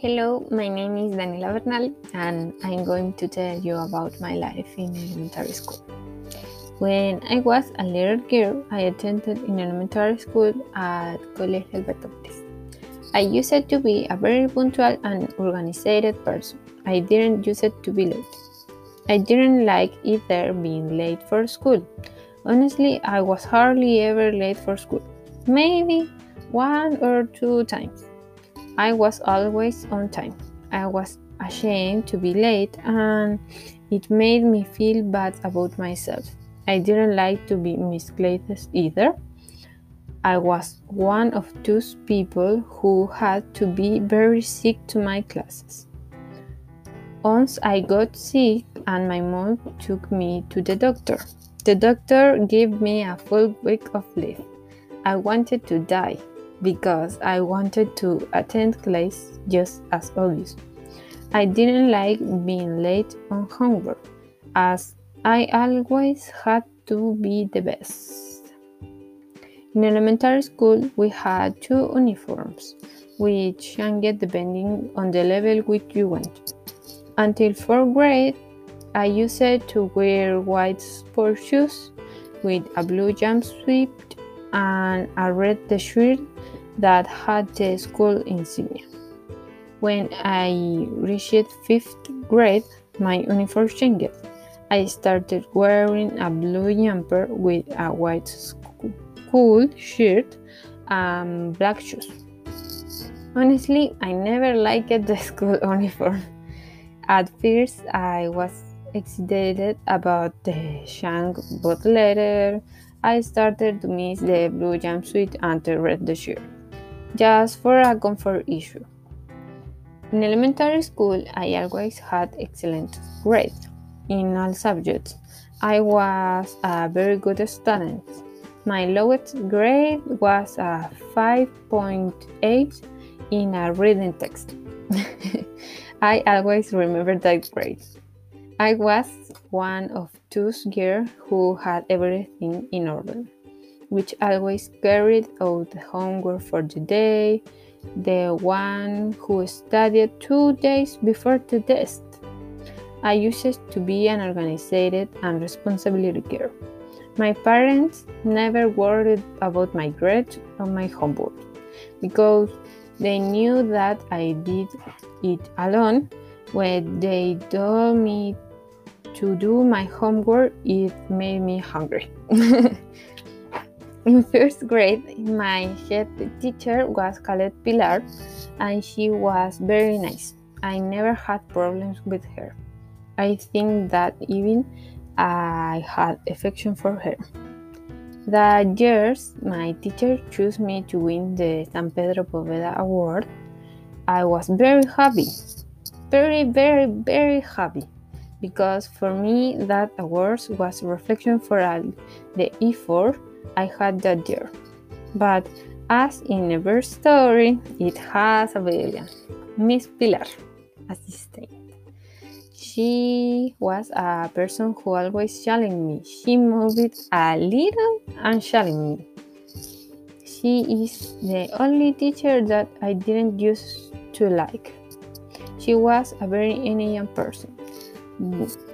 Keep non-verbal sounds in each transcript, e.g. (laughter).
Hello, my name is Daniela Bernal, and I'm going to tell you about my life in elementary school. When I was a little girl, I attended in elementary school at Colegio Alberto Pérez. I used to be a very punctual and organized person. I didn't use it to be late. I didn't like either being late for school. Honestly, I was hardly ever late for school. Maybe one or two times. I was always on time. I was ashamed to be late and it made me feel bad about myself. I didn't like to be misplaced either. I was one of those people who had to be very sick to my classes. Once I got sick and my mom took me to the doctor. The doctor gave me a full week of leave. I wanted to die because I wanted to attend class just as always. I didn't like being late on homework as I always had to be the best. In elementary school, we had two uniforms, which changed depending on the level which you went. Until fourth grade, I used to wear white sport shoes with a blue jumpsuit and a red t-shirt that had the school insignia. When I reached fifth grade, my uniform changed. I started wearing a blue jumper with a white school shirt and black shoes. Honestly, I never liked the (laughs) school uniform. At first, I was excited about the shank, but later I started to miss the blue jumpsuit and the red shirt just for a comfort issue. In elementary school, I always had excellent grades in all subjects. I was a very good student. My lowest grade was a 5.8 in a reading text. (laughs) I always remember that grade. I was one of those girls who had everything in order which always carried out the homework for the day, the one who studied two days before the test. I used to be an organized and responsible girl. My parents never worried about my grades or my homework because they knew that I did it alone. When they told me to do my homework, it made me hungry. (laughs) In first grade, my head teacher was called Pilar, and she was very nice. I never had problems with her. I think that even I had affection for her. That years, my teacher chose me to win the San Pedro Poveda Award. I was very happy, very, very, very happy, because for me that award was a reflection for all the effort I had that year. But as in every story, it has a villain, Miss Pilar, assistant. She was a person who always challenged me. She moved a little and challenged me. She is the only teacher that I didn't used to like. She was a very innocent person.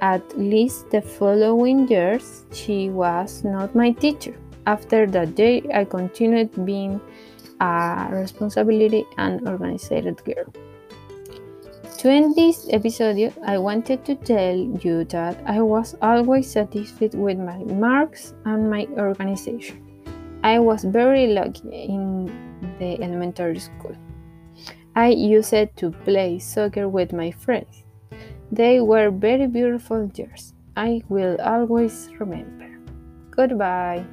At least the following years, she was not my teacher. After that day, I continued being a responsibility and organized girl. To end this episode, I wanted to tell you that I was always satisfied with my marks and my organization. I was very lucky in the elementary school. I used to play soccer with my friends. They were very beautiful years. I will always remember. Goodbye.